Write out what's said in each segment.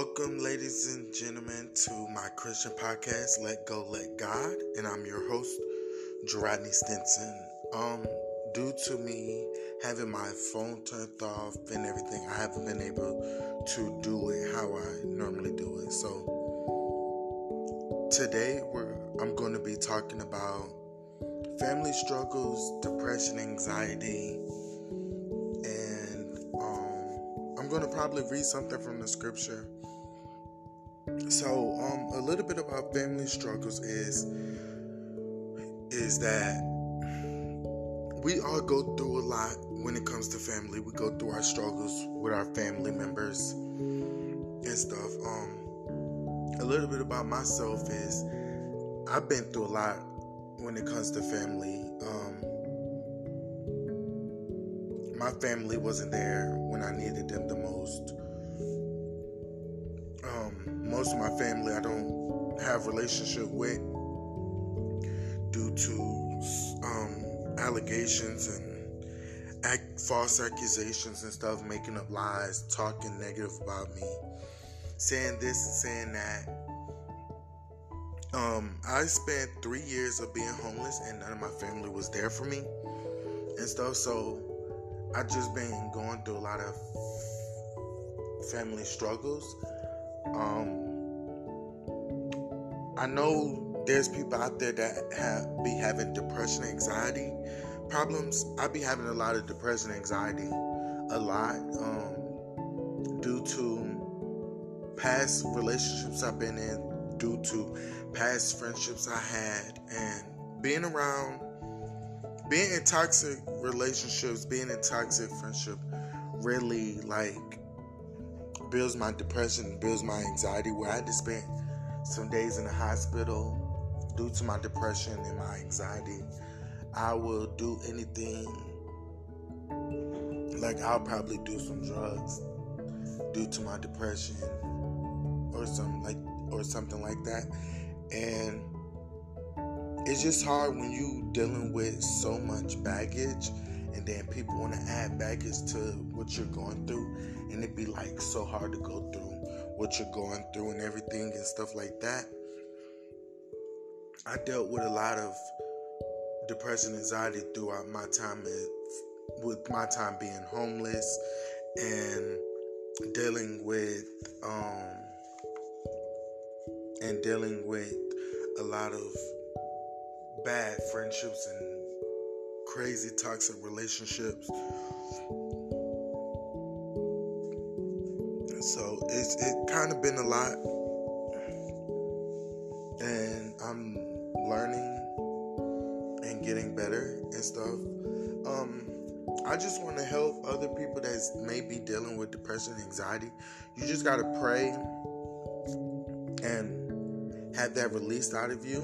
Welcome, ladies and gentlemen, to my Christian podcast, Let Go, Let God, and I'm your host, Gerodney Stinson. Um, due to me having my phone turned off and everything, I haven't been able to do it how I normally do it. So today, we're I'm going to be talking about family struggles, depression, anxiety and um, I'm going to probably read something from the scripture. So, um, a little bit about family struggles is is that we all go through a lot when it comes to family. We go through our struggles with our family members and stuff. Um, a little bit about myself is I've been through a lot when it comes to family. Um, my family wasn't there when I needed them the most. Most of my family I don't have relationship with due to um, allegations and false accusations and stuff, making up lies, talking negative about me, saying this and saying that. Um, I spent three years of being homeless and none of my family was there for me and stuff. So I just been going through a lot of family struggles. Um, I know there's people out there that have be having depression, anxiety problems. I be having a lot of depression, anxiety, a lot um, due to past relationships I've been in, due to past friendships I had, and being around being in toxic relationships, being in toxic friendship really like builds my depression, builds my anxiety where I to spend some days in the hospital due to my depression and my anxiety. I will do anything like I'll probably do some drugs due to my depression or some like or something like that. And it's just hard when you dealing with so much baggage and then people want to add baggage to what you're going through and it'd be like so hard to go through what you're going through and everything and stuff like that i dealt with a lot of depression anxiety throughout my time with my time being homeless and dealing with um and dealing with a lot of bad friendships and crazy toxic relationships. It's it kind of been a lot, and I'm learning and getting better and stuff. Um, I just want to help other people that may be dealing with depression, anxiety. You just gotta pray and have that released out of you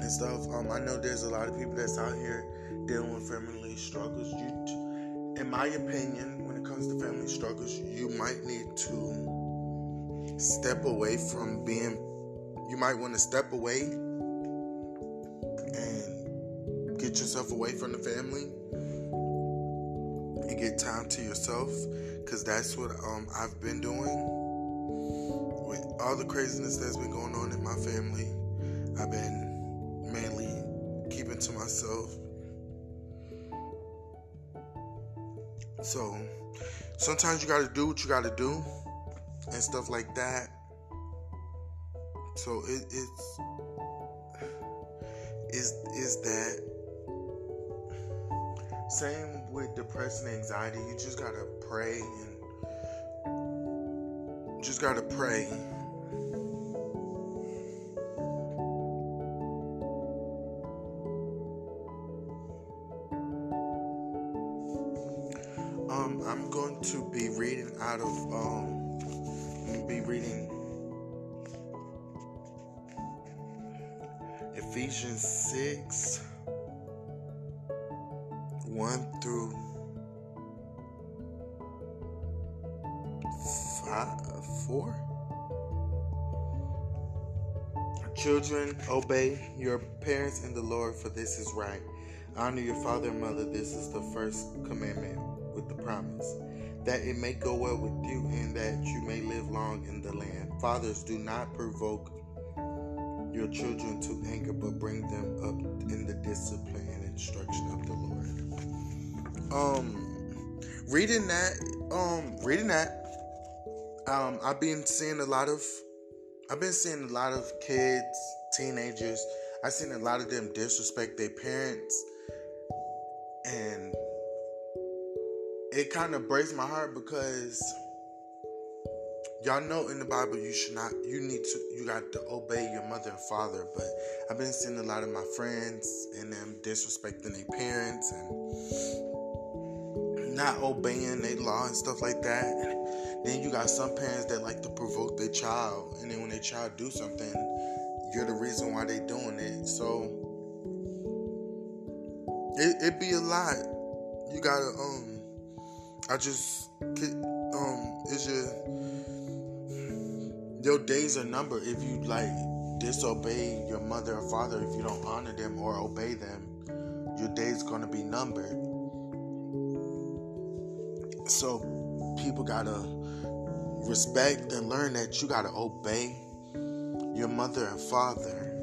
and stuff. Um, I know there's a lot of people that's out here dealing with family struggles. You, in my opinion, when it comes to family struggles, you might need to step away from being. You might want to step away and get yourself away from the family and get time to yourself, because that's what um, I've been doing with all the craziness that's been going on in my family. I've been mainly keeping to myself. So sometimes you gotta do what you gotta do and stuff like that. So it, it's is is that. Same with depression anxiety. You just gotta pray and just gotta pray. Um, I'm going to be reading out of um, be reading Ephesians six one through five four. Children, obey your parents in the Lord, for this is right. Honor your father and mother. This is the first commandment with the promise that it may go well with you and that you may live long in the land. Fathers, do not provoke your children to anger, but bring them up in the discipline and instruction of the Lord. Um, reading that, um, reading that, um, I've been seeing a lot of, I've been seeing a lot of kids, teenagers. I've seen a lot of them disrespect their parents, and it kind of breaks my heart because y'all know in the Bible you should not you need to you got to obey your mother and father, but I've been seeing a lot of my friends and them disrespecting their parents and not obeying their law and stuff like that. Then you got some parents that like to provoke their child, and then when their child do something, you're the reason why they doing it. So it it be a lot. You gotta um I just um it's your your days are numbered if you like disobey your mother or father. If you don't honor them or obey them your days gonna be numbered. So people gotta respect and learn that you gotta obey your mother and father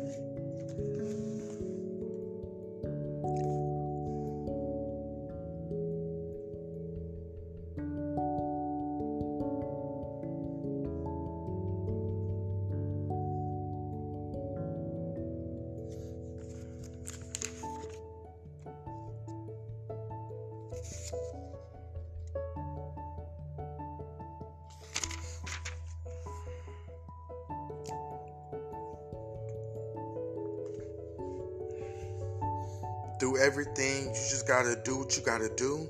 do everything. You just gotta do what you gotta do.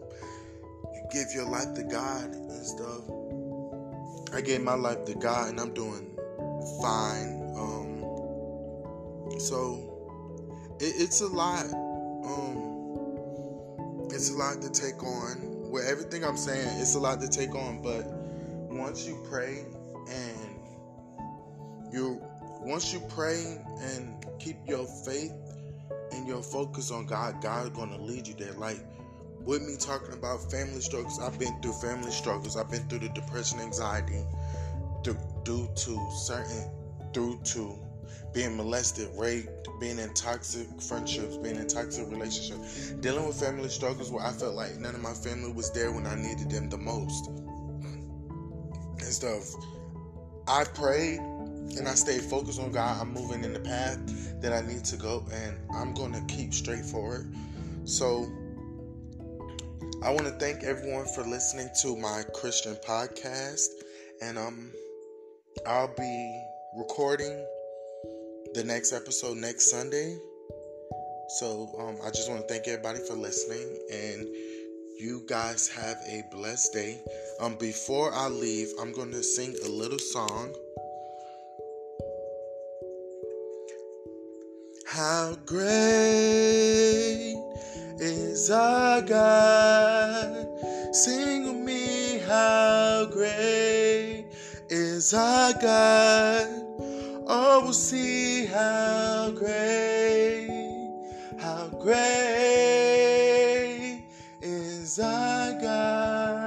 You give your life to God and stuff. I gave my life to God and I'm doing fine. Um, so it, it's a lot. Um, it's a lot to take on. With everything I'm saying, it's a lot to take on. But once you pray and you once you pray and keep your faith your focus on God, God's gonna lead you there. Like with me talking about family struggles, I've been through family struggles. I've been through the depression, anxiety, due, due to certain, through to being molested, raped, being in toxic friendships, being in toxic relationships, dealing with family struggles where I felt like none of my family was there when I needed them the most, and stuff. I prayed and I stay focused on God, I'm moving in the path that I need to go, and I'm going to keep straight forward. So, I want to thank everyone for listening to my Christian podcast, and um, I'll be recording the next episode next Sunday. So, um, I just want to thank everybody for listening, and you guys have a blessed day. Um, before I leave, I'm going to sing a little song. How great is our God? Sing with me, how great is our God? Oh, we'll see how great, how great is our God.